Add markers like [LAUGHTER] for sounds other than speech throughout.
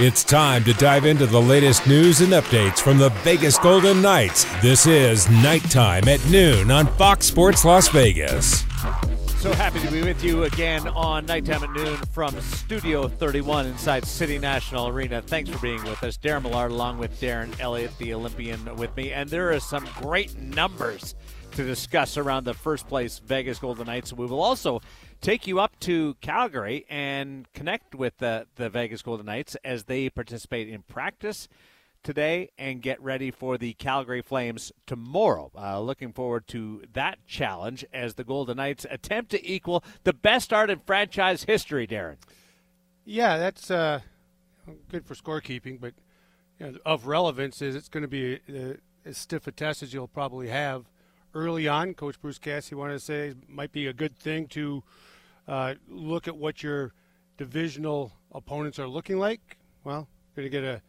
It's time to dive into the latest news and updates from the Vegas Golden Knights. This is Nighttime at noon on Fox Sports Las Vegas. So happy to be with you again on Nighttime at Noon from Studio 31 inside City National Arena. Thanks for being with us. Darren Millard along with Darren Elliott, the Olympian, with me. And there are some great numbers to discuss around the first place Vegas Golden Knights. We will also take you up to Calgary and connect with the, the Vegas Golden Knights as they participate in practice today and get ready for the Calgary Flames tomorrow. Uh, looking forward to that challenge as the Golden Knights attempt to equal the best start in franchise history, Darren. Yeah, that's uh, good for scorekeeping, but you know, of relevance is it's going to be uh, as stiff a test as you'll probably have early on. Coach Bruce Cassidy wanted to say might be a good thing to uh, look at what your divisional opponents are looking like. Well, you're going to get a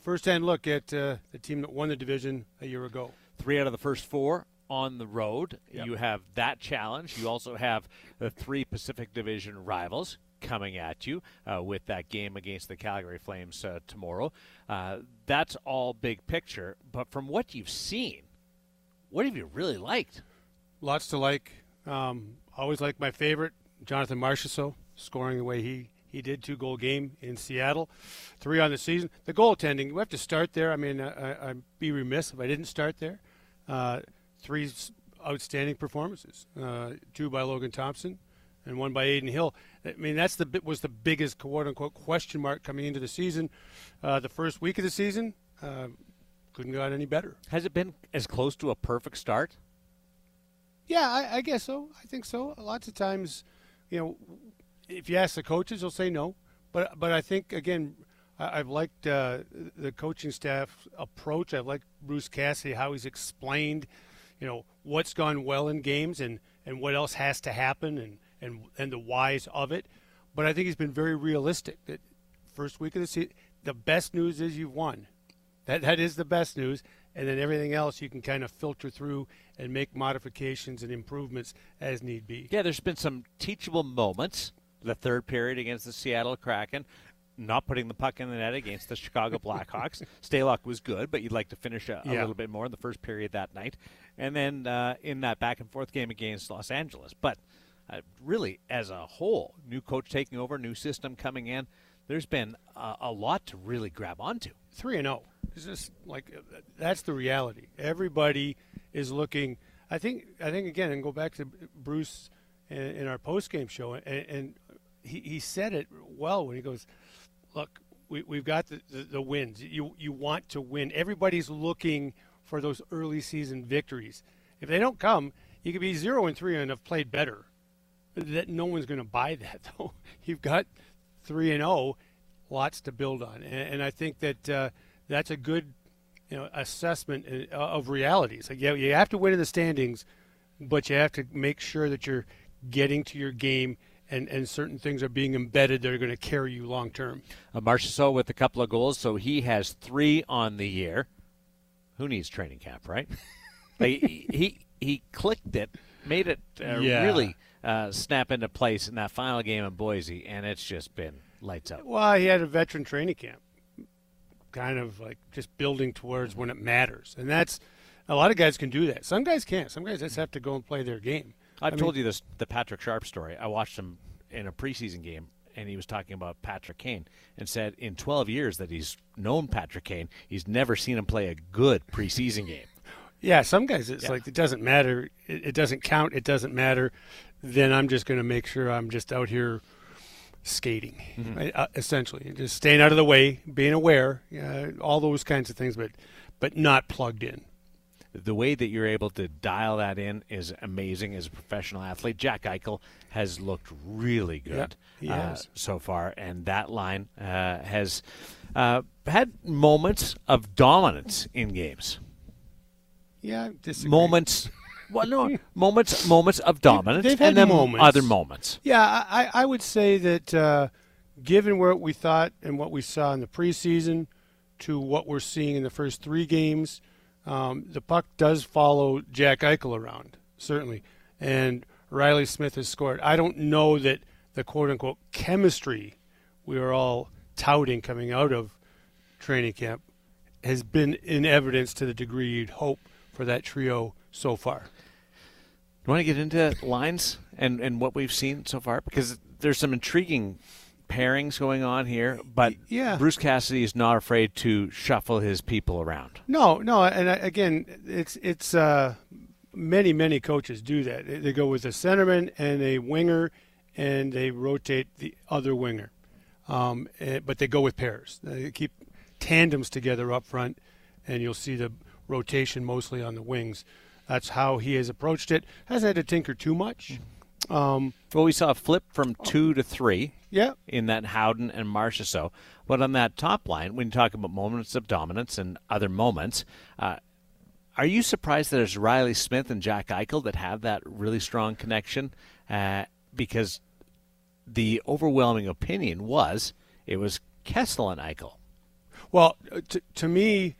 first-hand look at uh, the team that won the division a year ago. Three out of the first four on the road. Yep. You have that challenge. You also have the three Pacific Division rivals coming at you uh, with that game against the Calgary Flames uh, tomorrow. Uh, that's all big picture. But from what you've seen, what have you really liked? Lots to like. Um, always like my favorite, Jonathan Marchessault, scoring the way he, he did two goal game in Seattle, three on the season. The goaltending, we have to start there. I mean, I, would be remiss if I didn't start there. Uh, three outstanding performances, uh, two by Logan Thompson and one by Adin Hill. I mean, that's the was the biggest quote unquote question mark coming into the season. Uh, the first week of the season uh, couldn't got any better. Has it been as close to a perfect start? Yeah, I, I guess so. I think so. Lots of times, you know, if you ask the coaches, they'll say no. But but I think again, I, have liked uh, the coaching staff approach. I've liked Bruce Cassidy how he's explained, you know, what's gone well in games and, and what else has to happen and, and and the whys of it. But I think he's been very realistic. That first week of the season, the best news is you've won. That that is the best news, and then everything else you can kind of filter through and make modifications and improvements as need be. Yeah, there's been some teachable moments. The third period against the Seattle Kraken, not putting the puck in the net against the Chicago [LAUGHS] Blackhawks. Stalock was good, but you'd like to finish a, a Yeah. little bit more in the first period that night, and then uh, in that back and forth game against Los Angeles. But uh, really, as a whole, new coach taking over, new system coming in. There's been uh, a lot to really grab onto. three and zero. It's just like that's the reality. Everybody is looking. I think. I think again, and go back to Bruce in, in our post game show, and, and he, he said it well when he goes, "Look, we, we've got the, the, the wins. You you want to win. Everybody's looking for those early season victories. If they don't come, you could be zero and three and have played better. That no one's going to buy that [LAUGHS] though. You've got three and zero, lots to build on, and, and I think that uh, that's a good you know assessment uh, of realities. Like, yeah, you have to win in the standings, but you have to make sure that you're getting to your game. And, and certain things are being embedded that are going to carry you long term. Uh, Marchessault with a couple of goals, so he has three on the year. Who needs training camp, right? [LAUGHS] like, he, he he clicked it, made it uh, Yeah. really uh, snap into place in that final game in Boise, and it's just been lights out. Well, he had a veteran training camp, kind of like just building towards when it matters, and that's a lot of guys can do that. Some guys can't. Some guys just have to go and play their game. I've I told mean- you this the Patrick Sharp story. I watched him in a preseason game, and he was talking about Patrick Kane, and said in 12 years that he's known Patrick Kane, he's never seen him play a good preseason game. [LAUGHS] Yeah, some guys it's Yeah. like it doesn't matter. It, it doesn't count. It doesn't matter. Then I'm just going to make sure I'm just out here skating, right? uh, essentially, just staying out of the way, being aware, uh, all those kinds of things, but but not plugged in. the way that you're able to dial that in is amazing as a professional athlete. Jack Eichel has looked really good Yeah, uh, so far, and that line uh, has uh, had moments of dominance in games. Yeah, disagree. Moments, well, no, moments, moments of dominance, they've had and then moments. other moments. Yeah, I, I would say that uh, given what we thought and what we saw in the preseason to what we're seeing in the first three games, um, the puck does follow Jack Eichel around, certainly. And Riley Smith has scored. I don't know that the quote unquote chemistry we were all touting coming out of training camp has been in evidence to the degree you'd hope for that trio so far. You want to get into lines and, and what we've seen so far? Because there's some intriguing pairings going on here, but yeah. Bruce Cassidy is not afraid to shuffle his people around. No, no, and again, it's it's uh, many many coaches do that. They go with a centerman and a winger, and they rotate the other winger, um, eh, but they go with pairs. They keep tandems together up front, and you'll see the rotation mostly on the wings. That's how he has approached it. Hasn't had to tinker too much. Um, well, we saw a flip from two to three. Yeah. In that Howden and Marchessault. But on that top line, when you talk about moments of dominance and other moments, uh, are you surprised that it's Riley Smith and Jack Eichel that have that really strong connection? Uh, because the overwhelming opinion was it was Kessel and Eichel. Well, uh, to, to me,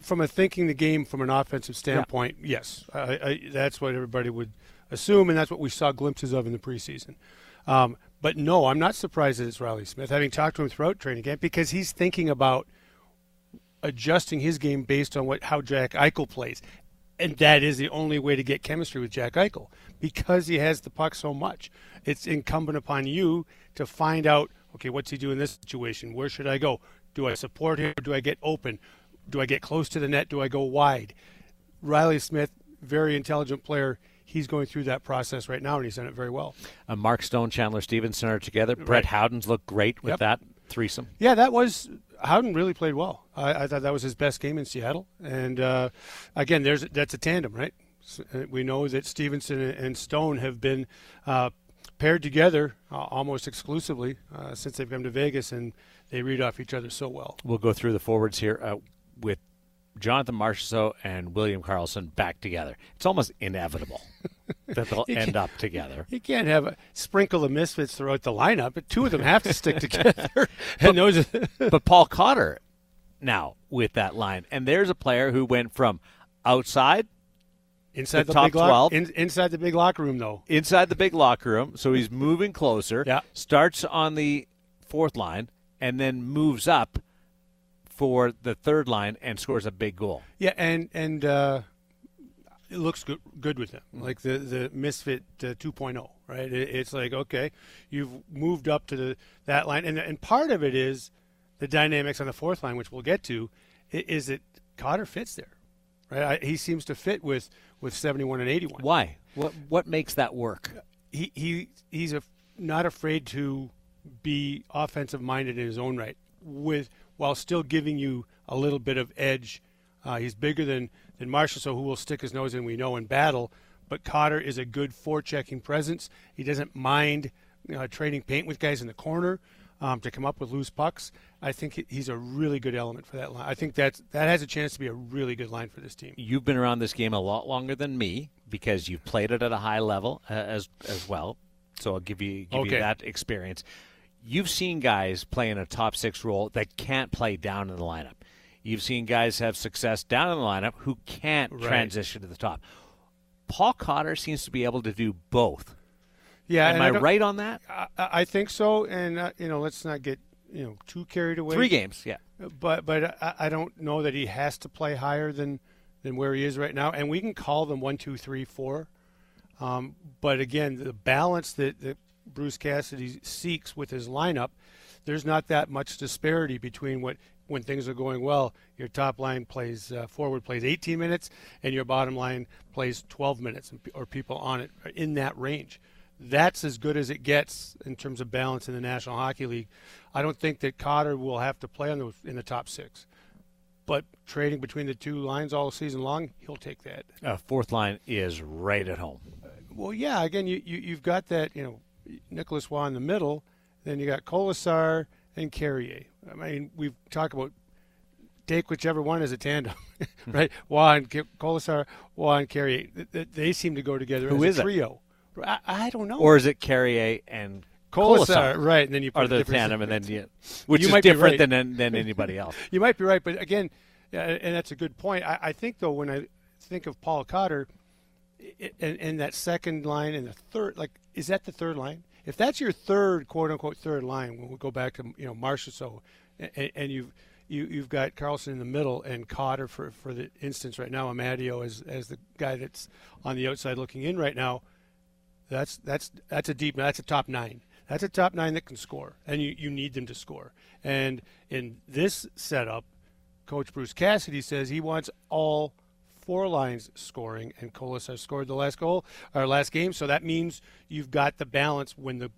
from a thinking the game from an offensive standpoint, yeah. yes, I, I, that's what everybody would assume, and that's what we saw glimpses of in the preseason. Um, but no, I'm not surprised that it's Riley Smith, having talked to him throughout training camp, because he's thinking about adjusting his game based on what how Jack Eichel plays. And that is the only way to get chemistry with Jack Eichel because he has the puck so much. It's incumbent upon you to find out, okay, what's he doing in this situation? Where should I go? Do I support him? do I get open? Do I get close to the net? Do I go wide? Riley Smith, very intelligent player. He's going through that process right now, and he's done it very well. Uh, Mark Stone, Chandler Stephenson are together. Right. Brett Howden's looked great with yep. that threesome. Yeah, that was Howden really played well. I, I, thought that was his best game in Seattle. And uh, again, there's that's a tandem, right? So, uh, we know that Stephenson and Stone have been uh, paired together uh, almost exclusively uh, since they've come to Vegas, and they read off each other so well. We'll go through the forwards here uh, with Jonathan Marchessault and William Karlsson back together. It's almost inevitable [LAUGHS] that they'll end up together. You can't have a sprinkle of misfits throughout the lineup, but two of them have to stick [LAUGHS] together. and those [LAUGHS] but Paul Cotter now with that line. And there's a player who went from outside inside the, the top 12 in, inside the big locker room though. Inside the big locker room, so he's moving closer. Yeah. Starts on the fourth line and then moves up for the third line and scores a big goal. Yeah, and and uh, it looks good, good with him. Like the the misfit uh, 2.0, right? It, it's like okay, you've moved up to the that line, and and part of it is the dynamics on the fourth line, which we'll get to, is that Cotter fits there, right? He seems to fit with with 71 and 81. Why? What what makes that work? He he he's a, not afraid to be offensive minded in his own right with while still giving you a little bit of edge. Uh, he's bigger than than Marshall, so who will stick his nose in? We know in battle. But Cotter is a good forechecking presence. He doesn't mind uh, trading paint with guys in the corner um, to come up with loose pucks. I think he's a really good element for that line. I think that that has a chance to be a really good line for this team. You've been around this game a lot longer than me because you've played it at a high level uh, as as well. So I'll give you give okay. you that experience you've seen guys play in a top six role that can't play down in the lineup. You've seen guys have success down in the lineup who can't right. transition to the top. Paul Cotter seems to be able to do both. Yeah, am I, I right on that? I, I think so, and uh, you know, let's not get you know too carried away. Three games, yeah. But but I, I don't know that he has to play higher than than where he is right now, and we can call them one, two, three, four. Um, but again, the balance that, that Bruce Cassidy seeks with his lineup, there's not that much disparity between what when things are going well, your top line plays uh, forward plays 18 minutes, and your bottom line plays 12 minutes, or people on it in that range. That's as good as it gets in terms of balance in the National Hockey League. I don't think that Cotter will have to play on the, in the top six, but trading between the two lines all season long, he'll take that. Uh, fourth line is right at home. Uh, well, yeah. Again, you, you you've got that you know Nicolas Roy in the middle. Then you got Kolesar and Carrier. I mean, we've talked about take whichever one as a tandem, [LAUGHS] right? [LAUGHS] Roy and Kolesar, Roy and Carrier. They seem to go together Who as a trio. I, I, don't know. Or is it Carrier and Kolesar, right? And then you put are the tandem, and then you, which you is different right. than than [LAUGHS] anybody else. you might be right, but again, and that's a good point. I, I think though, when I think of Paul Cotter, and, and that second line and the third, like, is that the third line? if that's your third quote unquote third line, when we go back to you know Marchessault, and, and you've you, you've got Karlsson in the middle and Cotter for, for the instance right now, Amadio as as the guy that's on the outside looking in right now. That's that's that's a deep that's a top nine. That's a top nine that can score, and you, you need them to score. And in this setup, Coach Bruce Cassidy says he wants all four lines scoring, and Kolesar scored the last goal, our last game. So that means you've got the balance when the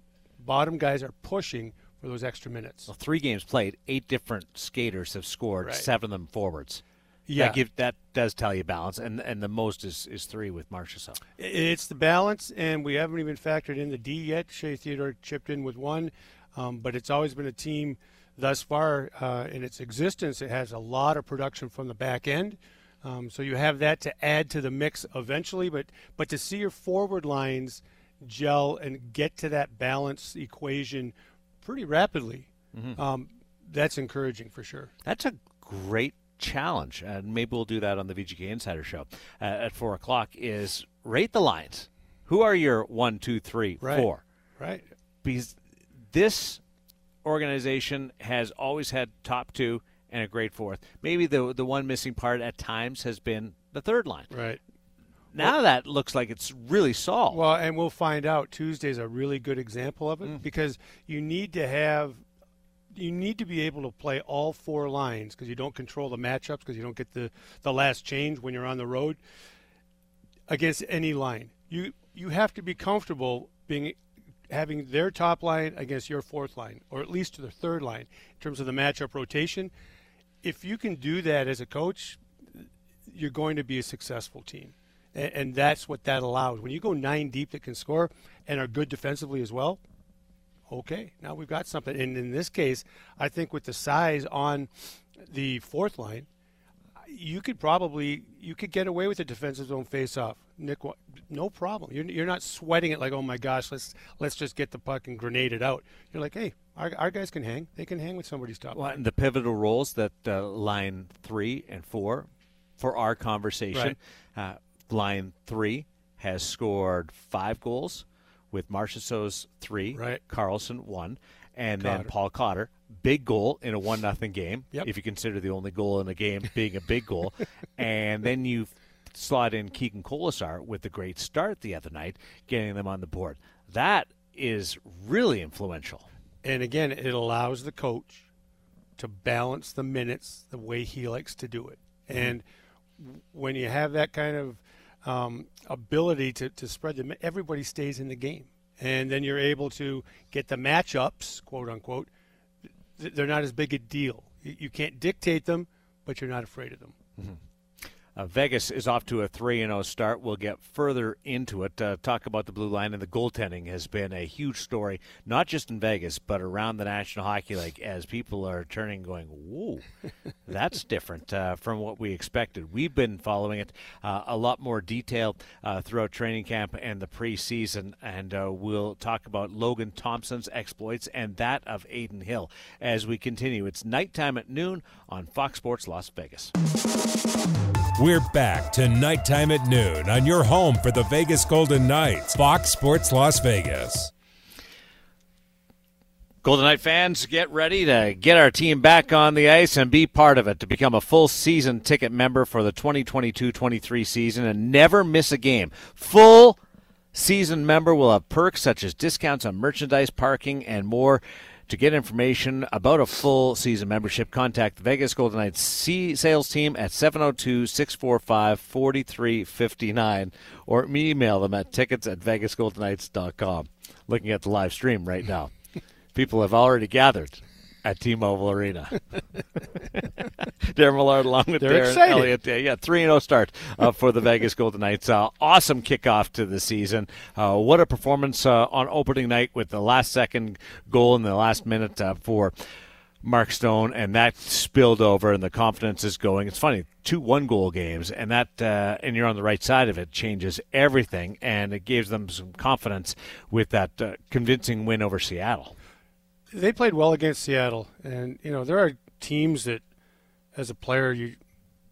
bottom guys are pushing for those extra minutes. Well, three games played, eight different skaters have scored, Right. seven of them forwards. Yeah. that, give, that does tell you balance, and and the most is, is three with Marchessault. It's the balance, and we haven't even factored in the D yet. Shea Theodore chipped in with one, um, but it's always been a team thus far uh, in its existence. It has a lot of production from the back end, um, so you have that to add to the mix eventually. But but to see your forward lines gel and get to that balance equation pretty rapidly, um, that's encouraging for sure. That's a great challenge, and maybe we'll do that on the VGK Insider Show uh, at four o'clock. Is rate the lines. Who are your one, two, three, Right. four? Right. Because this organization has always had top two and a great fourth. Maybe the the one missing part at times has been the third line. Right. Now that looks like it's really solved. Well, and we'll find out. Tuesday's a really good example of it Mm. because you need to have, you need to be able to play all four lines because you don't control the matchups because you don't get the the last change when you're on the road against any line. You you have to be comfortable being having their top line against your fourth line or at least their third line in terms of the matchup rotation. If you can do that as a coach, you're going to be a successful team. And, and that's what that allows. When you go nine deep that can score and are good defensively as well, okay, now we've got something. And in this case, I think with the size on the fourth line, you could probably you could get away with a defensive zone face-off. Nick, no problem. You're, you're not sweating it like, oh my gosh, let's let's just get the puck and grenade it out. You're like, hey, our, our guys can hang. They can hang with somebody's top. Well, and the pivotal roles that uh, line three and four, for our conversation, uh, line three has scored five goals with Marchessault's three, Right. Karlsson one, and then Paul Cotter, big goal in a one nothing game. Yep. If you consider the only goal in the game being a big goal, [LAUGHS] and then you slot in Keegan Kolesar with the great start the other night, getting them on the board. That is really influential. And again, it allows the coach to balance the minutes the way he likes to do it. And when you have that kind of um, ability to, to spread the, mi- everybody stays in the game. And then you're able to get the matchups, quote unquote. They're not as big a deal. You you can't dictate them, but you're not afraid of them. Uh, Vegas is off to a 3 0 start. We'll get further into it. Uh, talk about the blue line and the goaltending has been a huge story, not just in Vegas, but around the National Hockey League as people are turning going, whoa, [LAUGHS] that's different uh, from what we expected. We've been following it uh, a lot more detail uh, throughout training camp and the preseason, and uh, we'll talk about Logan Thompson's exploits and that of Adin Hill as we continue. It's nighttime at noon on Fox Sports Las Vegas. We're back to nighttime at noon on your home for the Vegas Golden Knights, Fox Sports Las Vegas. Golden Knight fans, get ready to get our team back on the ice and be part of it to become a full season ticket member for the 2022 23 season and never miss a game. Full season member will have perks such as discounts on merchandise, parking, and more. To get information about a full season membership, contact the Vegas Golden Knights C- sales team at 702 645 4359 or email them at tickets at vegasgoldenknights.com. Looking at the live stream right now. [LAUGHS] People have already gathered at T-Mobile Arena. [LAUGHS] Darren Millard along with They're Darren excited. Elliott. Yeah, yeah, 3 0 start uh, for the Vegas Golden Knights. Uh, awesome kickoff to the season. Uh, what a performance uh, on opening night with the last second goal in the last minute uh, for Mark Stone, and that spilled over, and the confidence is going. It's funny, two one goal games, and that, uh, and you're on the right side of it, changes everything, and it gives them some confidence with that uh, convincing win over Seattle. They played well against Seattle, and you know there are teams that, as a player, you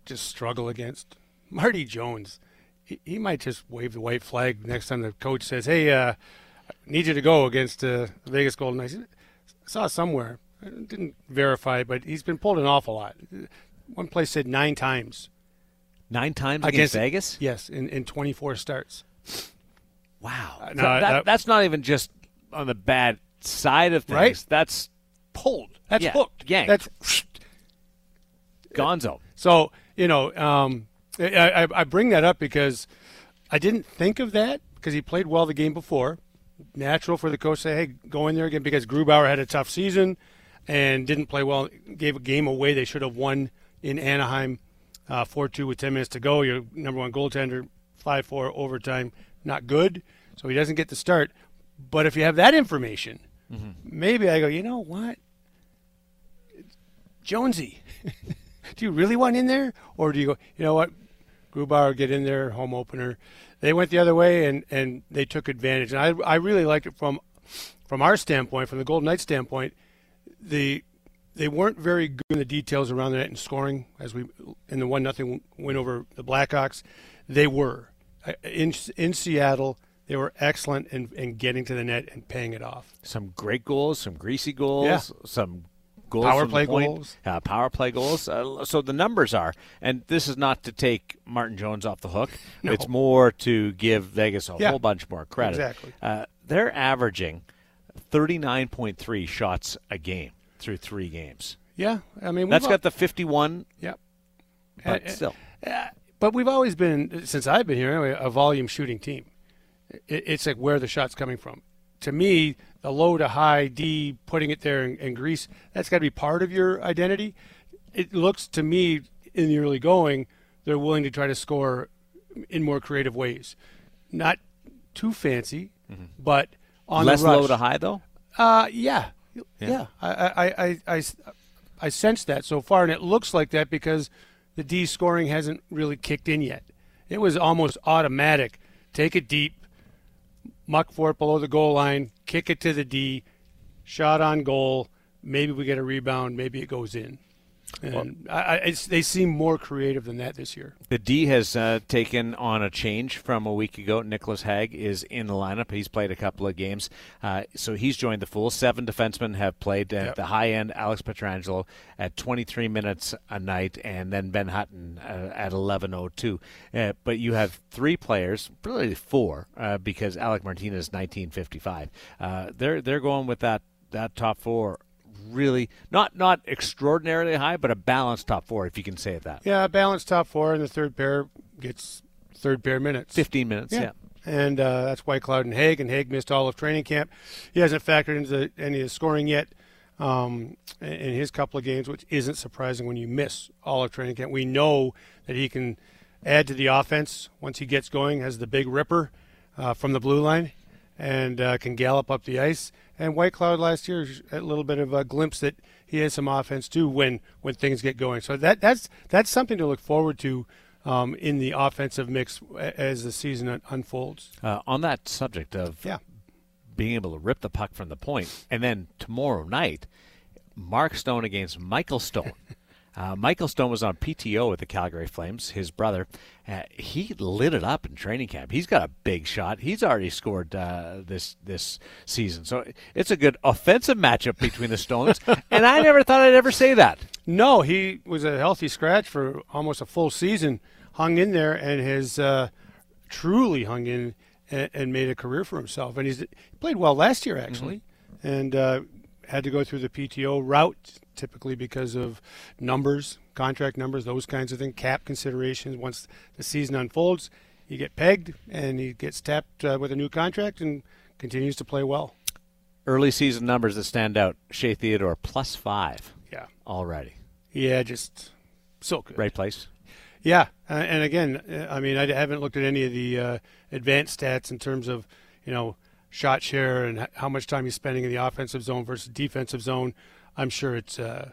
just struggle against. Marty Jones, he, he might just wave the white flag next time the coach says, "Hey, uh, need you to go against uh, the Vegas Golden Knights. I saw somewhere, I didn't verify, but he's been pulled an awful lot. One place said nine times. Nine times against, Vegas? Yes, in, in 24 starts. Wow. Uh, no, that, that- that's not even just on the bad side of things. Right. That's pulled. That's yeah, hooked. Yanked. That's Gonzo. So you know, um, I, I, bring that up because I didn't think of that because he played well the game before. Natural for the coach to say, "Hey, go in there again," because Grubauer had a tough season and didn't play well. Gave a game away they should have won in Anaheim, uh, four-two with ten minutes to go. Your number one goaltender, five-four overtime, not good. So he doesn't get the start. But if you have that information, Mm-hmm. maybe I go, you know what, Jonesy. [LAUGHS] do you really want in there, or do you go? You know what, Grubauer get in there, home opener. They went the other way, and and they took advantage. And I I really liked it from from our standpoint, from the Golden Knights standpoint. The they weren't very good in the details around the net and scoring as we in the one nothing win over the Blackhawks. They were in in Seattle. They were excellent in, in getting to the net and paying it off. Some great goals, some greasy goals, Yeah. some goals Power play goals. uh, power play goals. Uh, so the numbers are, and this is not to take Martin Jones off the hook. No. It's more to give Vegas a Yeah. whole bunch more credit. Exactly. Uh, they're averaging thirty-nine point three shots a game through three games. Yeah, I mean That's got the fifty-one, Yep. but uh, still. But we've always been, since I've been here anyway, a volume shooting team. It, it's like where the shot's coming from. To me, the low to high D, putting it there in, in grease, that's got to be part of your identity. It looks to me in the early going, they're willing to try to score in more creative ways. Not too fancy, but on Mm-hmm. Less the rush. low to high though. Uh, yeah, yeah. I, I, I, I, I sense that so far, and it looks like that because the D scoring hasn't really kicked in yet. It was almost automatic. Take it deep, muck for it below the goal line, kick it to the D, shot on goal. Maybe we get a rebound. Maybe it goes in. And I, they seem more creative than that this year. The D has uh, taken on a change from a week ago. Nicolas Hague is in the lineup. He's played a couple of games, uh, so he's joined the full. Seven defensemen have played at Yep. the high end. Alex Pietrangelo at 23 minutes a night, and then Ben Hutton uh, at 11:02. Uh, but you have three players, really four, uh, because Alec Martinez 1955. Uh, they're they're going with that that top four. Really, not not extraordinarily high, but a balanced top four, if you can say it that. Yeah, balanced top four, and the third pair gets third pair minutes. 15 minutes, yeah. And uh, that's Whitecloud and Hague, and Hague missed all of training camp. He hasn't factored into the, any of the scoring yet um, in in his couple of games, which isn't surprising when you miss all of training camp. We know that he can add to the offense once he gets going, as the big ripper uh, from the blue line, and uh, can gallop up the ice. And Whitecloud last year, a little bit of a glimpse that he has some offense too when when things get going. So that that's that's something to look forward to um, in the offensive mix as the season unfolds. Uh, on that subject of Yeah. being able to rip the puck from the point, and then tomorrow night, Mark Stone against Michael Stone. [LAUGHS] Uh, Michael Stone was on PTO with the Calgary Flames, his brother. Uh, he lit it up in training camp. He's got a big shot. He's already scored uh, this this season, so it's a good offensive matchup between the Stones. [LAUGHS] and I never thought I'd ever say that. No, he was a healthy scratch for almost a full season, hung in there, and has uh, truly hung in and, and made a career for himself. And he's he played well last year actually, and uh, had to go through the PTO route typically because of numbers, contract numbers, those kinds of things, cap considerations. Once the season unfolds, you get pegged and he gets tapped uh, with a new contract and continues to play well. Early season numbers that stand out: Shea Theodore plus five Yeah, already. yeah, just so good. Right place. Yeah, uh, and again, uh, I mean, I haven't looked at any of the uh, advanced stats in terms of, you know, shot share and how much time he's spending in the offensive zone versus defensive zone. I'm sure it's uh,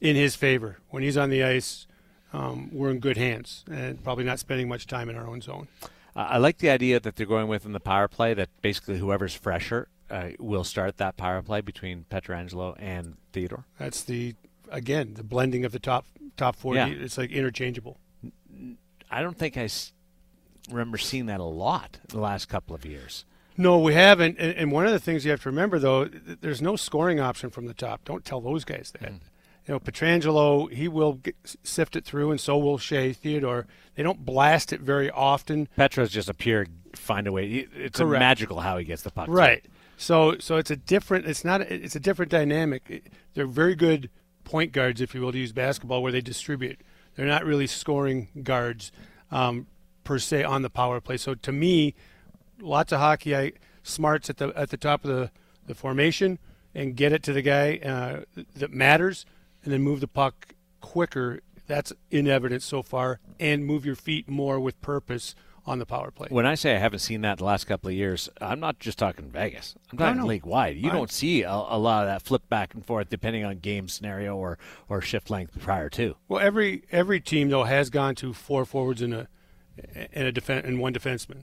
in his favor when he's on the ice. Um, we're in good hands and probably not spending much time in our own zone. Uh, I like the idea that they're going with in the power play that basically whoever's fresher uh, will start that power play between Pietrangelo and Theodore. That's the again the blending of the top top forty. Yeah. It's like interchangeable. I don't think I s- remember seeing that a lot in the last couple of years. No, we haven't. And, and one of the things you have to remember, though, there's no scoring option from the top. Don't tell those guys that. Mm. You know, Pietrangelo, he will get, sift it through, and so will Shea Theodore. They don't blast it very often. Petra's just a pure find a way. It's Correct. magical how he gets the puck. Right. So so it's a different. It's not. It's a different dynamic. They're very good point guards, if you will, to use basketball, where they distribute. They're not really scoring guards um, per se on the power play. So to me, lots of hockey. I smarts at the at the top of the, the formation and get it to the guy uh, that matters, and then move the puck quicker. That's in evidence so far, and move your feet more with purpose on the power play. When I say I haven't seen that the last couple of years, I'm not just talking Vegas. I'm talking league wide. You I- don't see a, a lot of that flip back and forth depending on game scenario or, or shift length prior to. Well, every every team though has gone to four forwards and a and a defen- and one defenseman,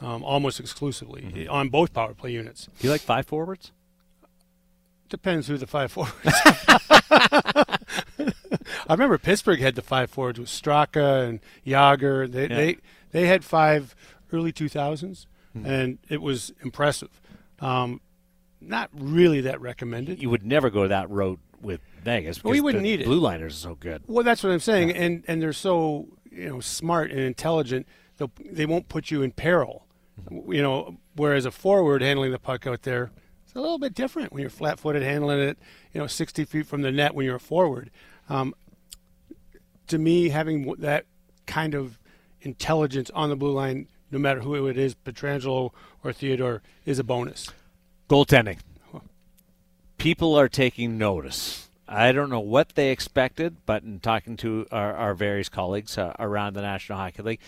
um, almost exclusively on both power play units. Do you like five forwards? Depends who the five [LAUGHS] forwards. I remember Pittsburgh had the five forwards with Straka and Jagr. They Yeah. they they had five early two thousands, and it was impressive. Um, not really that recommended. You would never go that road with Vegas. Well, because you wouldn't the need it. Blue liners are so good. Well, that's what I'm saying, and and they're so you know smart and intelligent. They'll they won't put you in peril. You know, whereas a forward handling the puck out there, it's a little bit different when you're flat-footed handling it. You know, 60 feet from the net when you're a forward. Um, to me, having that kind of intelligence on the blue line, no matter who it is, Pietrangelo or Theodore, is a bonus. Goaltending. People are taking notice. I don't know what they expected, but in talking to our, our various colleagues uh, around the National Hockey League,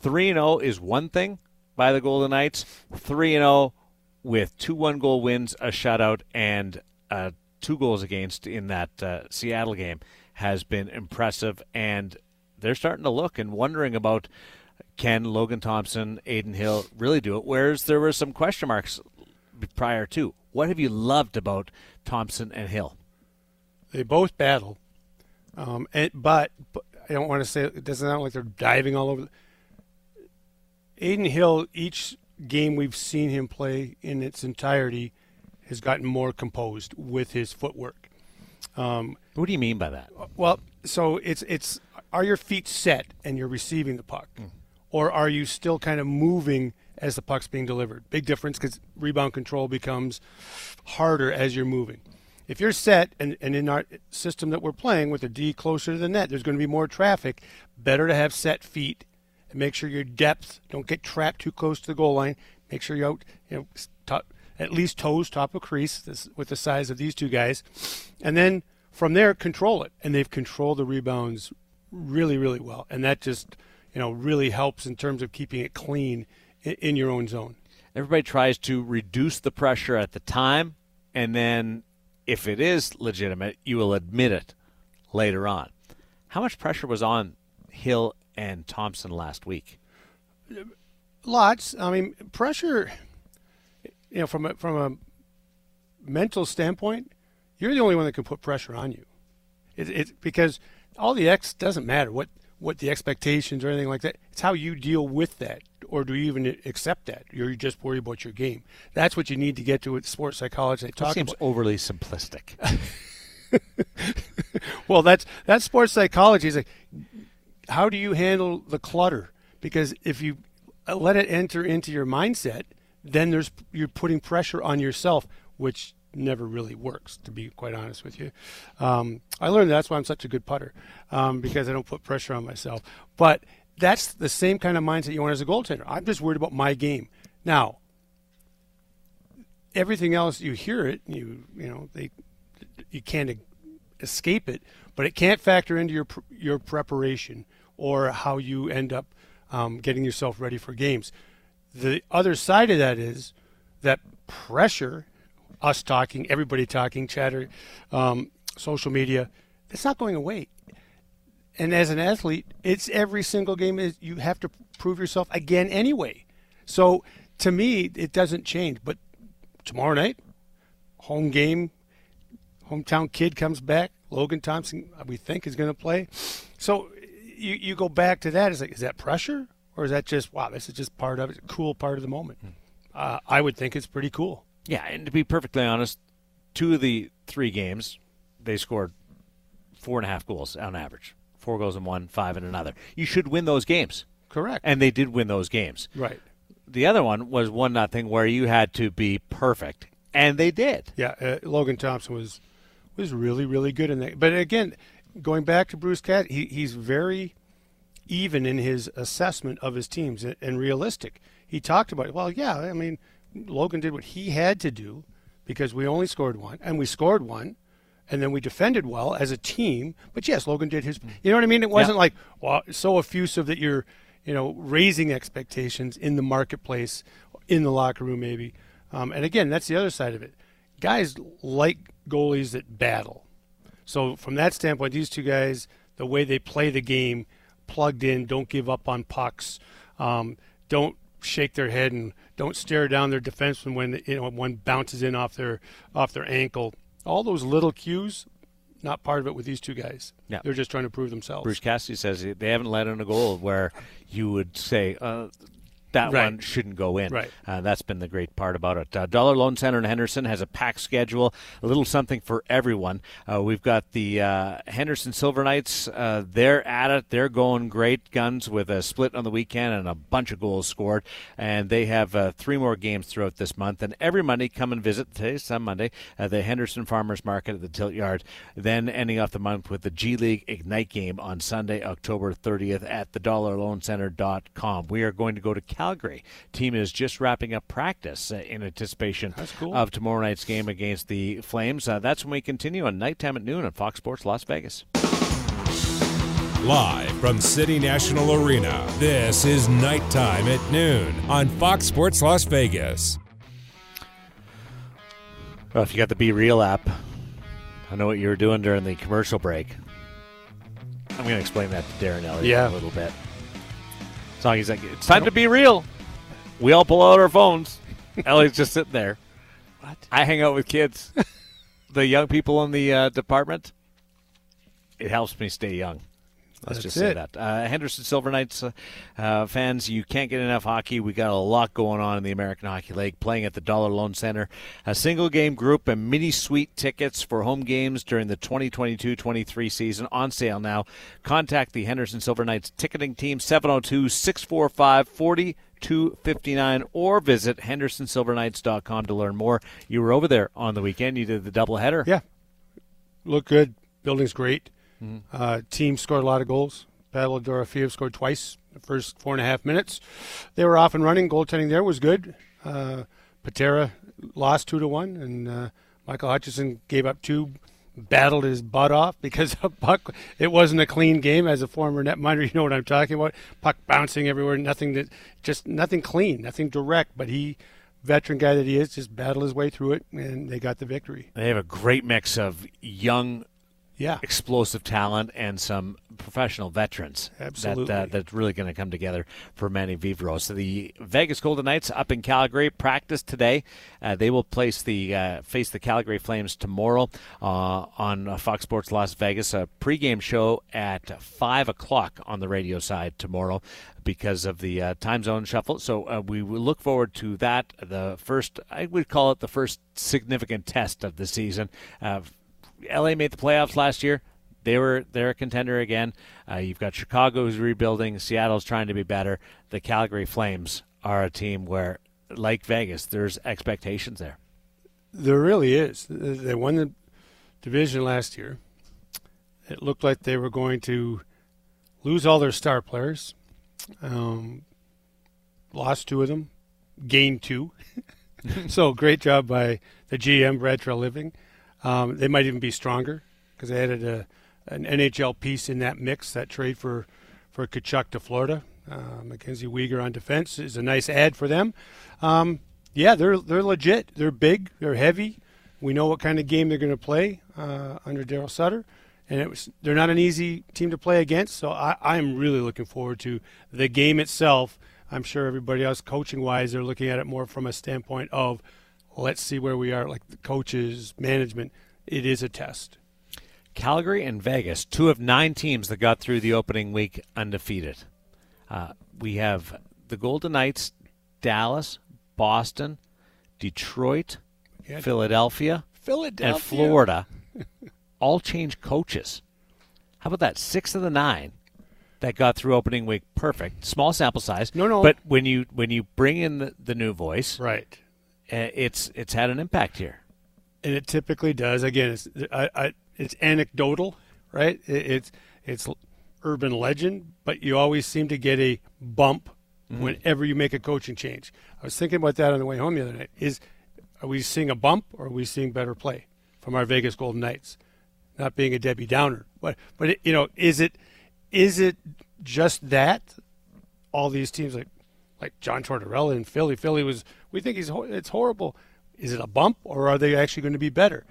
3 0 is one thing by the Golden Knights. 3 0 with two one goal wins, a shutout, and uh, two goals against in that uh, Seattle game has been impressive. And they're starting to look and wondering about can Logan Thompson, Adin Hill really do it? Whereas there were some question marks prior to. What have you loved about Thompson and Hill? They both battle, um, and but, but I don't want to say it doesn't sound like they're diving all over. Adin Hill, each game we've seen him play in its entirety, has gotten more composed with his footwork. Um, What do you mean by that? well, so it's it's are your feet set and you're receiving the puck, or are you still kind of moving as the puck's being delivered? Big difference because rebound control becomes harder as you're moving. If you're set and, and in our system that we're playing with a D closer to the net, there's going to be more traffic. Better to have set feet and make sure your depth don't get trapped too close to the goal line. Make sure you're out, you know, top, at least toes top of crease this, with the size of these two guys, and then from there control it. And they've controlled the rebounds really, really well, and that just you know really helps in terms of keeping it clean in, in your own zone. Everybody tries to reduce the pressure at the time, and then if it is legitimate, you will admit it later on. How much pressure was on Hill and Thompson last week? Lots. I mean, pressure. You know, from a, from a mental standpoint, you're the only one that can put pressure on you. It, it because all the X doesn't matter what what the expectations or anything like that. It's how you deal with that, or do you even accept that? You're just worried about your game. That's what you need to get to with sports psychology. They That seems about. overly simplistic. [LAUGHS] Well, that's that's sports psychology. Is like, how do you handle the clutter? Because if you let it enter into your mindset, then there's you're putting pressure on yourself, which never really works. To be quite honest with you, um, I learned that's why I'm such a good putter um, because I don't put pressure on myself. But that's the same kind of mindset you want as a goaltender. I'm just worried about my game. Now, everything else you hear it, you you know they you can't escape it, but it can't factor into your your preparation or how you end up um, getting yourself ready for games. The other side of that is that pressure, us talking, everybody talking, chatter, um, social media, it's not going away. And as an athlete, it's every single game is you have to prove yourself again anyway. So to me, it doesn't change. But tomorrow night, home game, hometown kid comes back. Logan Thompson, we think, is going to play. So you you go back to that. Is like, is that pressure or is that just wow? This is just part of it, cool part of the moment. uh, I would think it's pretty cool. Yeah, and to be perfectly honest, two of the three games, they scored four and a half goals on average. Four goals in one, five in another. You should win those games. Correct. And they did win those games. Right. The other one was one nothing where you had to be perfect, and they did. Yeah, uh, Logan Thompson was was really really good in that. But again, going back to Bruce Cat, he, he's very even in his assessment of his teams and, and realistic. He talked about, well, yeah, I mean, Logan did what he had to do because we only scored one, and we scored one, and then we defended well as a team. But yes, Logan did his. You know what I mean? It wasn't Yeah. like well, so effusive that you're, you know, raising expectations in the marketplace, in the locker room, maybe. Um, and again, that's the other side of it. Guys like goalies that battle. So from that standpoint, these two guys, the way they play the game, plugged in, don't give up on pucks, um, don't shake their head and don't stare down their defenseman when you know one bounces in off their off their ankle. All those little cues, not part of it with these two guys. Yeah. They're just trying to prove themselves. Bruce Cassidy says they haven't let in a goal where you would say uh, that Right. one shouldn't go in. Right. Uh, that's been the great part about it. Uh, Dollar Loan Center in Henderson has a packed schedule, a little something for everyone. Uh, we've got the uh, Henderson Silver Knights. Uh, they're at it. They're going great guns with a split on the weekend and a bunch of goals scored. And they have uh, three more games throughout this month. And every Monday, come and visit. Today's some Monday, uh, the Henderson Farmers Market at the Tilt Yard. Then ending off the month with the G League Ignite game on Sunday, October 30th at the DollarLoanCenter.com. We are going to go to Calgary. Team is just wrapping up practice uh, in anticipation cool. of tomorrow night's game against the Flames. Uh, that's when we continue on nighttime at noon on Fox Sports Las Vegas. Live from City National Arena, this is Nighttime at Noon on Fox Sports Las Vegas. Well, if you got the BeReal app, I know what you were doing during the commercial break. I'm going to explain that to Darren Elliott Yeah. a little bit. So he's like, it's time to be real. We all pull out our phones. [LAUGHS] Ellie's just sitting there. What? I hang out with kids, [LAUGHS] the young people in the uh, department. It helps me stay young. Let's That's just say it. that. Uh, Henderson Silver Knights uh, uh, fans, you can't get enough hockey. We got a lot going on in the American Hockey League, playing at the Dollar Loan Center. A single game group and mini suite tickets for home games during the 2022 23 season on sale now. Contact the Henderson Silver Knights ticketing team 702 645 4259 or visit hendersonsilverknights.com to learn more. You were over there on the weekend. You did the doubleheader. Yeah, look good. Building's great. Uh, team scored a lot of goals. Pavel Dorofeev scored twice the first four and a half minutes. They were off and running. Goaltending there was good. Uh, Patera lost two to one, and uh, Michael Hutchison gave up two. Battled his butt off because [LAUGHS] a puck. It wasn't a clean game. As a former netminder, you know what I'm talking about. Puck bouncing everywhere. Nothing that, just nothing clean, nothing direct. But he, veteran guy that he is, just battled his way through it, and they got the victory. They have a great mix of young Yeah, explosive talent and some professional veterans. Absolutely. That, uh, that's really going to come together for Manny Viveiros. So the Vegas Golden Knights up in Calgary practice today. Uh, they will place the uh, face the Calgary Flames tomorrow uh, on Fox Sports Las Vegas. A pregame show at five o'clock on the radio side tomorrow because of the uh, time zone shuffle. So uh, we will look forward to that. The first, I would call it the first significant test of the season. Uh, LA made the playoffs last year. They were they're a contender again. Uh, you've got Chicago who's rebuilding. Seattle's trying to be better. The Calgary Flames are a team where, like Vegas, there's expectations there. There really is. They won the division last year. It looked like they were going to lose all their star players. Um, lost two of them, gained two. [LAUGHS] so great job by the GM, Brad Treliving. Um, they might even be stronger because they added a, an NHL piece in that mix. That trade for for Tkachuk to Florida, uh, Mackenzie Weegar on defense is a nice add for them. Um, yeah, they're they're legit. They're big. They're heavy. We know what kind of game they're going to play uh, under Daryl Sutter, and it was they're not an easy team to play against. So I, I'm really looking forward to the game itself. I'm sure everybody else, coaching wise, they're looking at it more from a standpoint of let's see where we are, like the coaches, management. It is a test. Calgary and Vegas, two of nine teams that got through the opening week undefeated. Uh, we have the Golden Knights, Dallas, Boston, Detroit, Yeah. Philadelphia, Philadelphia. and Florida [LAUGHS] all change coaches. How about that? Six of the nine that got through opening week perfect. Small sample size. No, no. But when you when you bring in the, the new voice, Right. Uh, it's it's had an impact here. and it typically does. Again, it's I, I, it's anecdotal, right? It, it's it's urban legend, but you always seem to get a bump whenever you make a coaching change. I was thinking about that on the way home the other night. Is are we seeing a bump or are we seeing better play from our Vegas Golden Knights? Not being a Debbie Downer, but but it, you know, is it is it just that all these teams like like John Tortorella in Philly. Philly was we think he's it's horrible. Is it a bump or are they actually going to be better?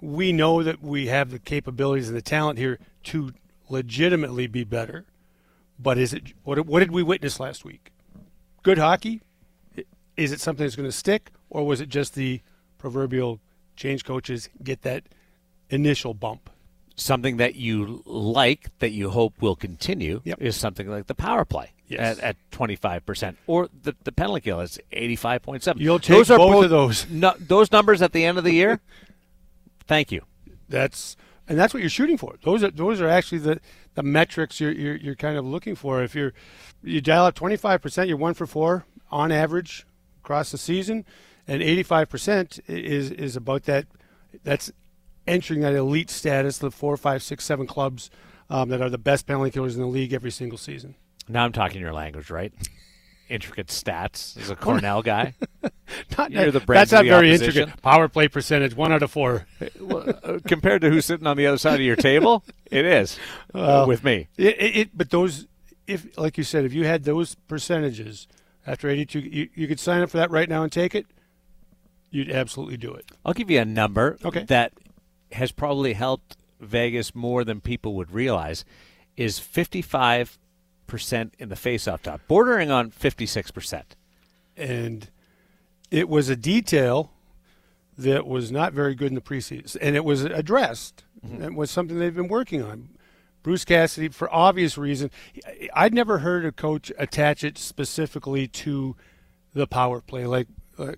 We know that we have the capabilities and the talent here to legitimately be better. But is it what what did we witness last week? Good hockey? Is it something that's going to stick or was it just the proverbial change coaches get that initial bump? Something that you like that you hope will continue Yep. is something like the power play Yes. at, at 25% or the, the penalty kill is 85.7. You'll take those are both of those. No, those numbers at the end of the year, [LAUGHS] thank you. That's and that's what you're shooting for. Those are those are actually the, the metrics you're, you're you're kind of looking for. If you're you dial up 25 percent, you're one for four on average across the season, and 85 percent is is about that. That's entering that elite status, the four, five, six, seven clubs um, that are the best penalty killers in the league every single season. Now I'm talking your language, right? Intricate stats. As a [LAUGHS] Cornell guy, [LAUGHS] Not, You're the brains that's not the very opposition. intricate. Power play percentage, one out of four. [LAUGHS] Uh, compared to who's sitting on the other side of your table, it is uh, with me. It, it, it, but those, if like you said, if you had those percentages after 82, you, you could sign up for that right now and take it. You'd absolutely do it. I'll give you a number Okay. that has probably helped Vegas more than people would realize. Is 55 percent in the face-off top, bordering on 56 percent. And it was a detail that was not very good in the preseason, and it was addressed. Mm-hmm. It was something they've been working on. Bruce Cassidy, for obvious reason, I'd never heard a coach attach it specifically to the power play like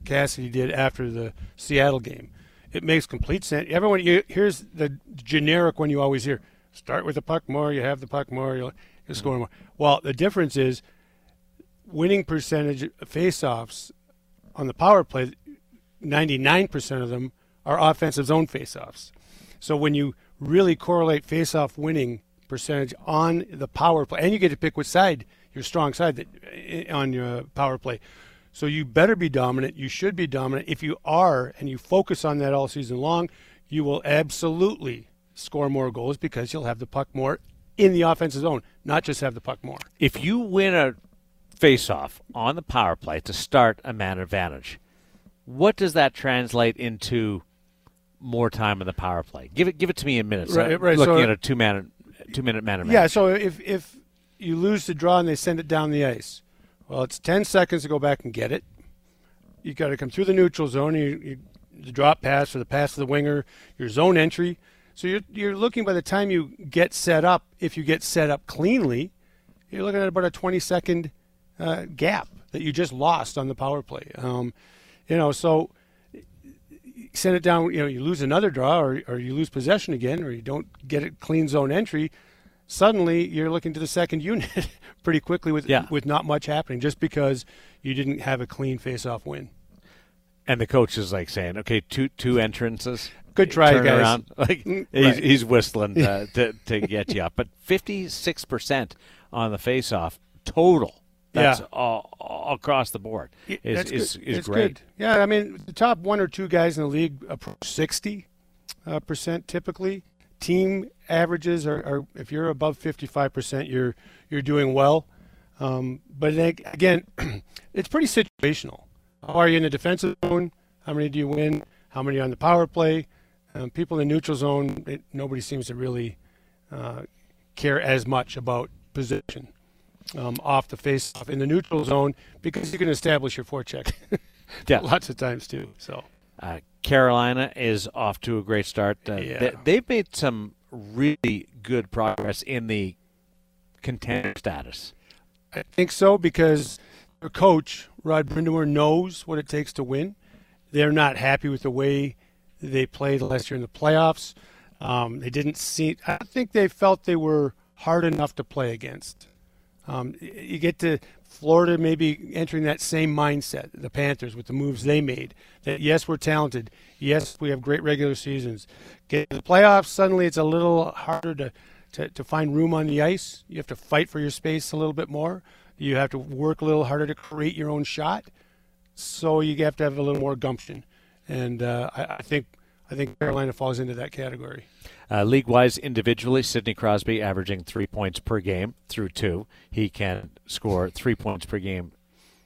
Cassidy did after the Seattle game. It makes complete sense. Everyone, you, here's the generic one you always hear: start with the puck more, you have the puck more, you'll, you'll score more. Well, the difference is winning percentage face-offs on the power play. 99% of them are offensive zone face-offs. So when you really correlate face-off winning percentage on the power play, and you get to pick which side, your strong side that, eh, on your power play. So you better be dominant. You should be dominant. If you are, and you focus on that all season long, you will absolutely score more goals because you'll have the puck more in the offensive zone, not just have the puck more. If you win a face-off on the power play to start a man advantage, what does that translate into more time in the power play? Give it, give it to me in minutes. Right, right, Looking so- at a two-man, two-minute man advantage. Yeah, so if if you lose the draw and they send it down the ice, well, it's ten seconds to go back and get it. You've got to come through the neutral zone. You, you the drop pass or the pass to the winger, your zone entry. So you're you're looking by the time you get set up. If you get set up cleanly, you're looking at about a 20 second uh, gap that you just lost on the power play. Um, you know, so send it down. You know, you lose another draw, or or you lose possession again, or you don't get a clean zone entry suddenly you're looking to the second unit [LAUGHS] pretty quickly with Yeah. with not much happening just because you didn't have a clean face-off win. And the coach is like saying, "Okay, two two entrances, Good try, turn guys." around." [LAUGHS] Like Mm, he's, right. he's whistling [LAUGHS] uh, to to get you up. But fifty six percent on the face-off total. That's Yeah. all, all across the board. Is That's is, good. is It's great. good. Yeah, I mean the top one or two guys in the league approach 60 uh, percent typically. Team averages are, are if you're above 55 percent, you're you're doing well. Um, but again, [CLEARS THROAT] it's pretty situational. How are you in the defensive zone? How many do you win? How many on the power play? Um, people in the neutral zone, it, nobody seems to really uh, care as much about position um, off the face off in the neutral zone because you can establish your forecheck [LAUGHS] Yeah. lots of times too. So Uh, Carolina is off to a great start. Uh, Yeah. they, they've made some really good progress in the contender status. I think so because their coach, Rod Brind'Amour, knows what it takes to win. They're not happy with the way they played last year in the playoffs. Um, they didn't see. I think they felt they were hard enough to play against. Um, you get to Florida maybe entering that same mindset, the Panthers with the moves they made. That yes, we're talented. Yes, we have great regular seasons. Get the playoffs, suddenly it's a little harder to, to, to find room on the ice. You have to fight for your space a little bit more. You have to work a little harder to create your own shot. So you have to have a little more gumption. And uh, I, I think I think Carolina falls into that category. Uh, league wise, individually, Sidney Crosby averaging three points per game through two. He can score three points per game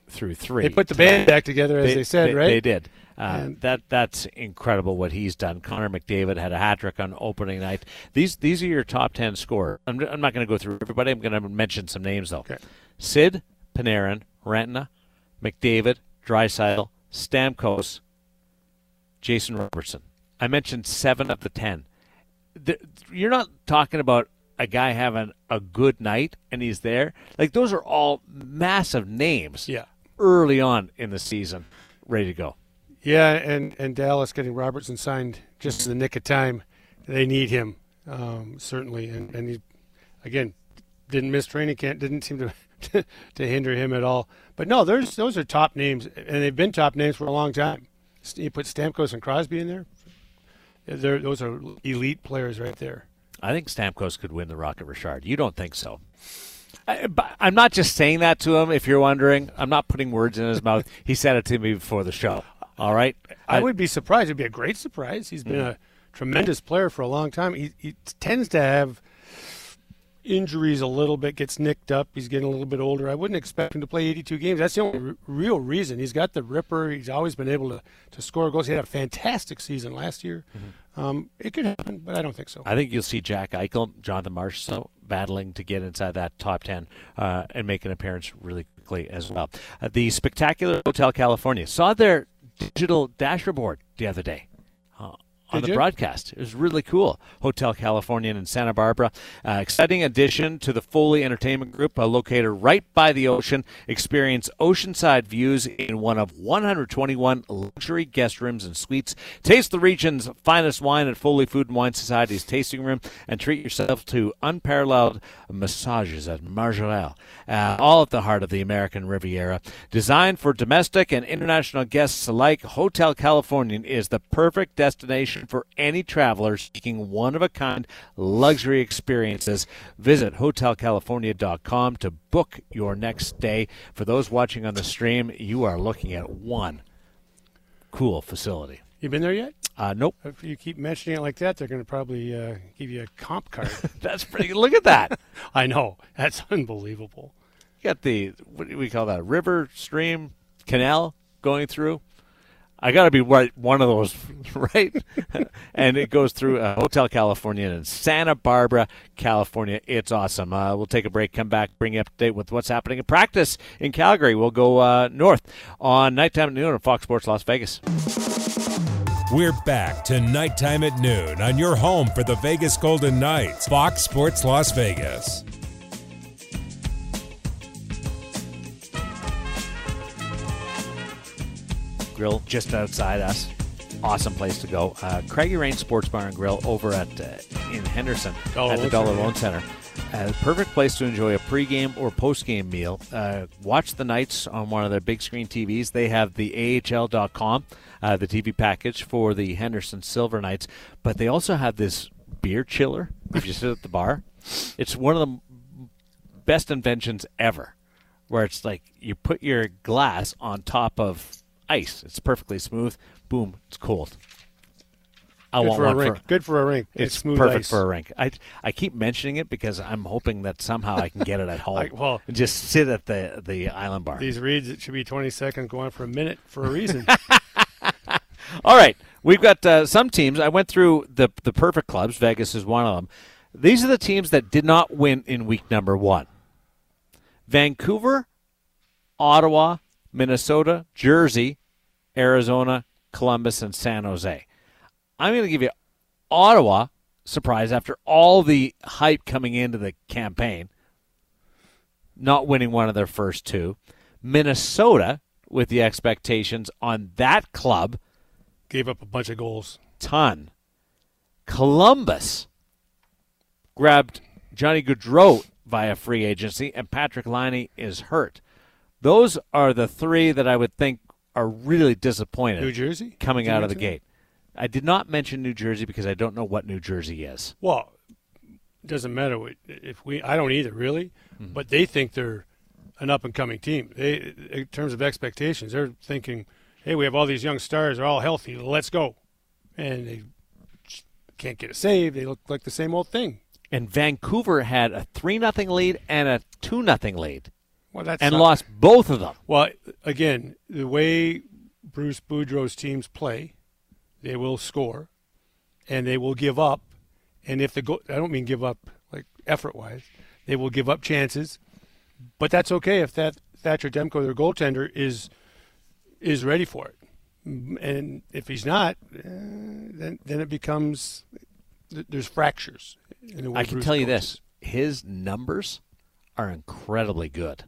through three. They put the band back together, as they, they said, they, right? They did. Uh, that that's incredible what he's done. Connor McDavid had a hat trick on opening night. These these are your top ten scorers. I'm, I'm not going to go through everybody. I'm going to mention some names though. Okay. Sid, Panarin, Rantanen, McDavid, Draisaitl, Stamkos, Jason Robertson. I mentioned seven of the ten. The, you're not talking about a guy having a good night and he's there. Like those are all massive names. Yeah. Early on in the season, ready to go. Yeah, and and Dallas getting Robertson signed just in the nick of time. They need him um, certainly, and and he again didn't miss training camp. Didn't seem to [LAUGHS] to hinder him at all. But no, there's those are top names, and they've been top names for a long time. You put Stamkos and Crosby in there. Those are elite players right there. I think Stamkos could win the Rocket Richard. You don't think so? I, am not just saying that to him. If you're wondering, I'm not putting words in his mouth. He said it to me before the show. All right. I, I would be surprised. It'd be a great surprise. He's been a tremendous player for a long time. He, he tends to have injuries a little bit, gets nicked up. He's getting a little bit older. I wouldn't expect him to play 82 games. That's the only r- real reason. He's got the ripper. He's always been able to, to score goals. He had a fantastic season last year. Mm-hmm. Um, it could happen, but I don't think so. I think you'll see Jack Eichel, Jonathan Marchessault battling to get inside that top 10 uh, and make an appearance really quickly as well. Uh, the Spectacular Hotel California saw their digital dashboard the other day. On Did the you? broadcast. It was really cool. Hotel Californian in Santa Barbara. Uh, exciting addition to the Foley Entertainment Group, uh, located right by the ocean. Experience oceanside views in one of 121 luxury guest rooms and suites. Taste the region's finest wine at Foley Food and Wine Society's tasting room and treat yourself to unparalleled massages at Majorelle, uh, all at the heart of the American Riviera. Designed for domestic and international guests alike, Hotel Californian is the perfect destination for any traveler seeking one of a kind luxury experiences. Visit HotelCalifornia.com to book your next stay. For those watching on the stream, you are looking at one cool facility. You been there yet? Uh, nope. If you keep mentioning it like that, they're going to probably uh, give you a comp card. [LAUGHS] That's pretty. Look at that. [LAUGHS] I know. That's unbelievable. You got the what do we call that? River, stream, canal going through. I got to be right one of those, [LAUGHS] right? [LAUGHS] and it goes through uh, Hotel California in Santa Barbara, California. It's awesome. Uh, we'll take a break, come back, bring you up to date with what's happening in practice in Calgary. We'll go uh, north on nighttime at noon on Fox Sports Las Vegas. We're back to nighttime at noon on your home for the Vegas Golden Knights, Fox Sports Las Vegas. Grill just outside us. Awesome place to go. Uh, Craggy Rain Sports Bar and Grill over at uh, in Henderson Dollar at the Dollar Loan Center. Uh, perfect place to enjoy a pregame or postgame meal. Uh, watch the Knights on one of their big screen TVs. They have the AHL.com, uh, the TV package for the Henderson Silver Knights, but they also have this beer chiller. If you sit at the bar, it's one of the best inventions ever. Where it's like you put your glass on top of ice. It's perfectly smooth. Boom, it's cold. I Good want for a rink. for Good for a rink. it's smooth perfect ice. for a rink. I I keep mentioning it because I'm hoping that somehow I can get it at [LAUGHS] home I- well- and just sit at the the island bar. These reads, it should be 20 seconds, go on for a minute for a reason. [LAUGHS] All right, we've got uh, some teams. I went through the the perfect clubs. Vegas is one of them. These are the teams that did not win in week number one. Vancouver, Ottawa, Minnesota, Jersey, Arizona, Columbus, and San Jose. I'm going to give you Ottawa surprise after all the hype coming into the campaign, not winning one of their first two. Minnesota, with the expectations on that club, Gave up a bunch of goals. ton. Columbus grabbed Johnny Gaudreau via free agency, and Patrik Laine is hurt. Those are the three that I would think are really disappointed New Jersey coming Did out of the gate. I did not mention New Jersey because I don't know what New Jersey is. Well, it doesn't matter what, if we. I don't either, really. Mm-hmm. But they think they're an up and coming team. They, in terms of expectations, they're thinking, "Hey, we have all these young stars. They're all healthy. Let's go." And they can't get a save. They look like the same old thing. And Vancouver had a three nothing lead and a two nothing lead, Well, that's and not- lost both of them. Well, again, the way Bruce Boudreau's teams play, they will score, and they will give up. And if the go- I don't mean give up like effort wise, they will give up chances, but that's okay if that Thatcher Demko, their goaltender, is is ready for it. And if he's not, eh, then then it becomes there's fractures. In the I can Bruce tell you this: his numbers are incredibly good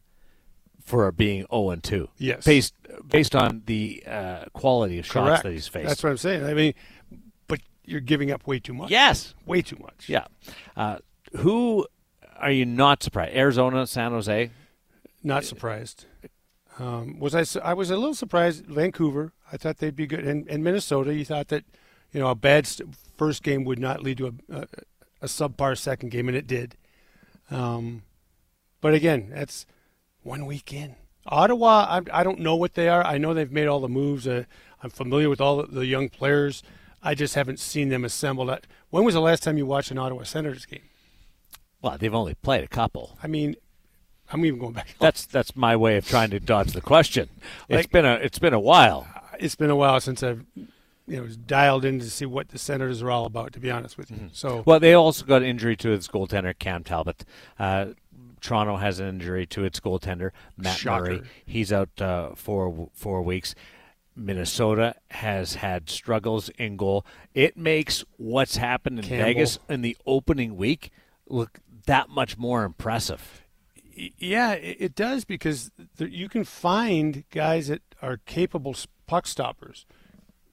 for being zero and two. Yes. based based on the uh, quality of shots Correct. that he's faced. That's what I'm saying. I mean, but you're giving up way too much. yes, way too much. yeah. Uh, who are you not surprised? Arizona, San Jose. Not surprised. Um, was I? I was a little surprised. Vancouver. I thought they'd be good, and, and Minnesota. You thought that, you know, a bad st- first game would not lead to a, a, a subpar second game, and it did. Um, but again, that's one week in. Ottawa. I, I don't know what they are. I know they've made all the moves. Uh, I'm familiar with all the, the young players. I just haven't seen them assembled. At, when was the last time you watched an Ottawa Senators game? Well, they've only played a couple. I mean, I'm even going back. That's that's my way of trying to dodge the question. It's Like- been a it's been a while. it's been a while since I've you know dialed in to see what the Senators are all about. To be honest with you, so Well, they also got injury to its goaltender Cam Talbot. Uh, Toronto has an injury to its goaltender Matt Shocker. Murray. He's out uh, for four weeks. Minnesota has had struggles in goal. It makes what's happened in Campbell. Vegas in the opening week look that much more impressive. yeah, it, it does because you can find guys that are capable puck stoppers.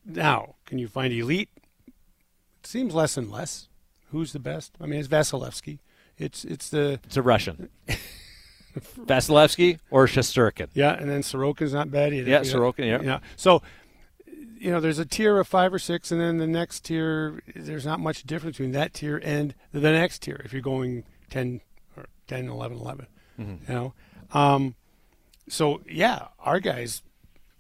Now, can you find elite? It seems less and less. Who's the best? I mean, it's Vasilevsky. It's it's the It's a Russian. [LAUGHS] Vasilevsky or Shesterkin. yeah, and then Sorokin's not bad either. Yeah, Sorokin, yeah. Know, so you know, there's a tier of five or six, and then the next tier. There's not much difference between that tier and the next tier. If you're going 10 or 10, 11, 11, Mm-hmm. you know. Um, so yeah, our guys,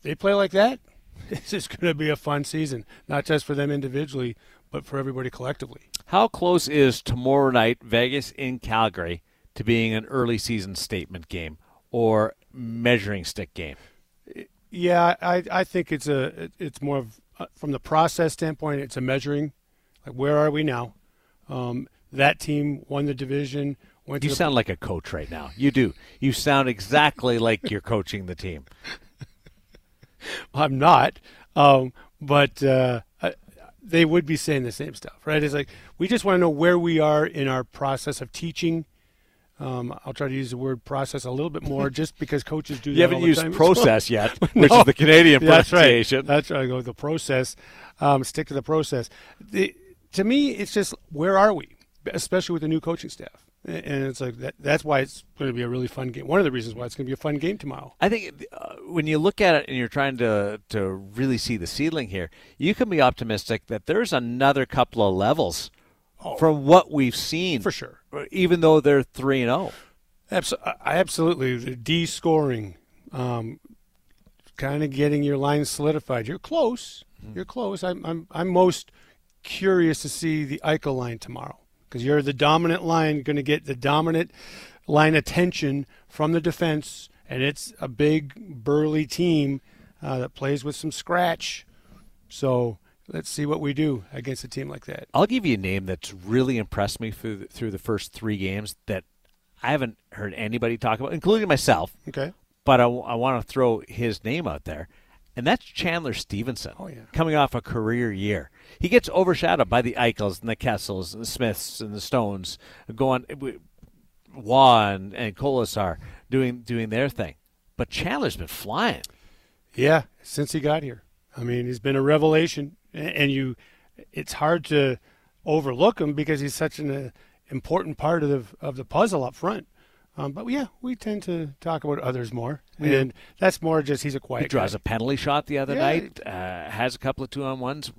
they play like that. [LAUGHS] This is going to be a fun season, not just for them individually, but for everybody collectively. How close is tomorrow night, Vegas in Calgary, to being an early season statement game or measuring stick game? Yeah, I I think it's a it's more of uh, from the process standpoint. It's a measuring, like where are we now? Um, that team won the division. Went to You the, sound like a coach right now. You do. You sound exactly like you're coaching the team. [LAUGHS] I'm not, um, but uh, they would be saying the same stuff, right? It's like we just want to know where we are in our process of teaching. Um, I'll try to use the word process a little bit more, just because coaches do. You that haven't all the used time. [LAUGHS] process yet, [LAUGHS] which No. is the Canadian [LAUGHS] That's right. pronunciation. That's right. I go the process. Um, stick to the process. The, to me, it's just where are we, especially with the new coaching staff, and it's like that. That's why it's going to be a really fun game. One of the reasons why it's going to be a fun game tomorrow. I think uh, when you look at it and you're trying to to really see the ceiling here, you can be optimistic that there's another couple of levels from what we've seen, Oh. For sure. Even though they're three and oh. zero. I absolutely the D scoring, um, kind of getting your line solidified. You're close. You're close. I'm I'm I'm most curious to see the Eichel line tomorrow because you're the dominant line, going to get the dominant line attention from the defense, and it's a big burly team uh, that plays with some scratch. So let's see what we do against a team like that. I'll give you a name that's really impressed me through the, through the first three games that I haven't heard anybody talk about, including myself. Okay. But I, want to throw his name out there, and that's Chandler Stephenson. Oh, yeah. coming off a career year, he gets overshadowed by the Eichels and the Kessels and the Smiths and the Stones going. Waugh and, and Kolesar doing doing their thing. but Chandler's been flying. Yeah, since he got here. I mean, he's been a revelation, and you, it's hard to overlook him because he's such an uh, important part of the of the puzzle up front. Um, but yeah, we tend to talk about others more, and that's more just he's a quiet. He draws guy. a penalty shot the other Yeah. night. Uh, has a couple of two on ones.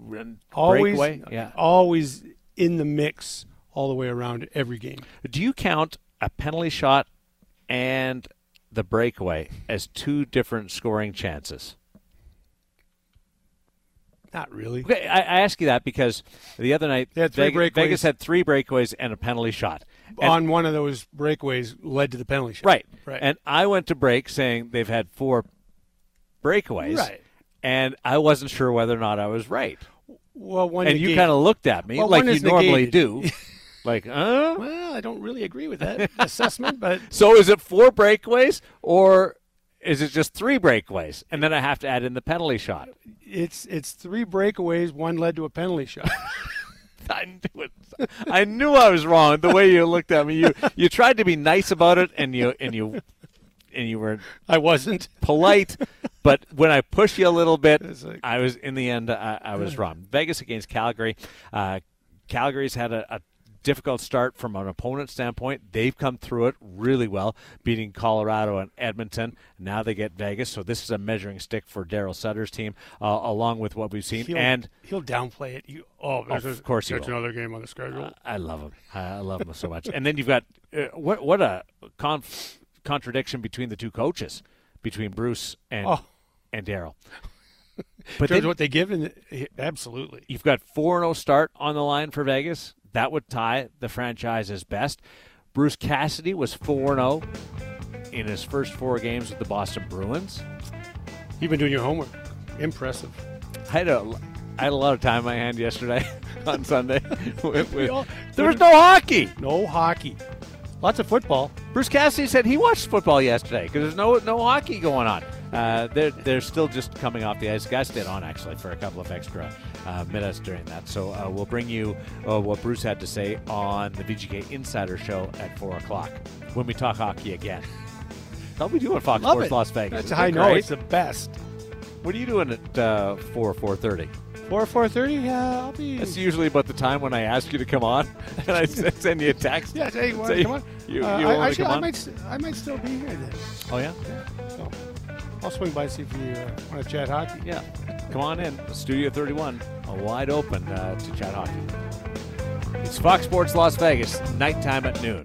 always, breakaway. Yeah. always in the mix all the way around every game. Do you count a penalty shot and the breakaway as two different scoring chances? Not really. Okay, I, I ask you that because the other night They had three Vegas. Vegas had three breakaways and a penalty shot. And- On one of those breakaways led to the penalty shot. right, Right. And I went to break saying they've had four breakaways, Right. And I wasn't sure whether or not I was right. well, one and you kind of looked at me Well, like you normally do, [LAUGHS] like, uh. Well, I don't really agree with that [LAUGHS] assessment, but So is it four breakaways or is it just three breakaways? And then I have to add in the penalty shot. it's it's three breakaways. One led to a penalty shot. [LAUGHS] [LAUGHS] I knew it. I knew I was wrong. The way you looked at me, you you tried to be nice about it, and you and you and you were I wasn't. polite. But when I pushed you a little bit, like- I was in the end. I, I was wrong. Vegas against Calgary. Uh, Calgary's had a, a difficult start from an opponent standpoint. They've come through it really well, beating Colorado and Edmonton. Now they get Vegas, so this is a measuring stick for Daryl Sutter's team, uh, along with what we've seen. He'll, and he'll downplay it. You, oh, of course he there's another game on the schedule. I love him. I love him so much. And then you've got uh, what what a conf- contradiction between the two coaches, between Bruce and Oh. and Daryl. [LAUGHS] But then what they give, in the, absolutely. you've got four zero start on the line for Vegas. That would tie the franchise's best. Bruce Cassidy was 4 0 in his first four games with the Boston Bruins. You've been doing your homework. Impressive. I had a I had a lot of time in my hand yesterday [LAUGHS] on Sunday. [LAUGHS] with- with- all- there was no hockey. No hockey. Lots of football. Bruce Cassidy said he watched football yesterday because there's no no hockey going on. Uh, they're they're still just coming off the ice. Guys stayed on actually for a couple of extra uh, minutes during that. So uh, we'll bring you uh, what Bruce had to say on the VGK Insider Show at four o'clock when we talk hockey again. [LAUGHS] How we doing, Fox Love Sports it. Las Vegas? That's I know it's the best. What are you doing at uh, four four thirty? Four four thirty. Yeah, I'll be. That's usually about the time when I ask you to come on, [LAUGHS] and I [LAUGHS] send you a text. yeah, hey, you want to come on? You, Uh, you I, want to actually, come I on? might, I might still be here then. Oh yeah. So I'll swing by see if you uh, want to chat hockey. Yeah, come on in. Studio 31, uh, wide open uh, to chat hockey. It's Fox Sports Las Vegas, nighttime at noon.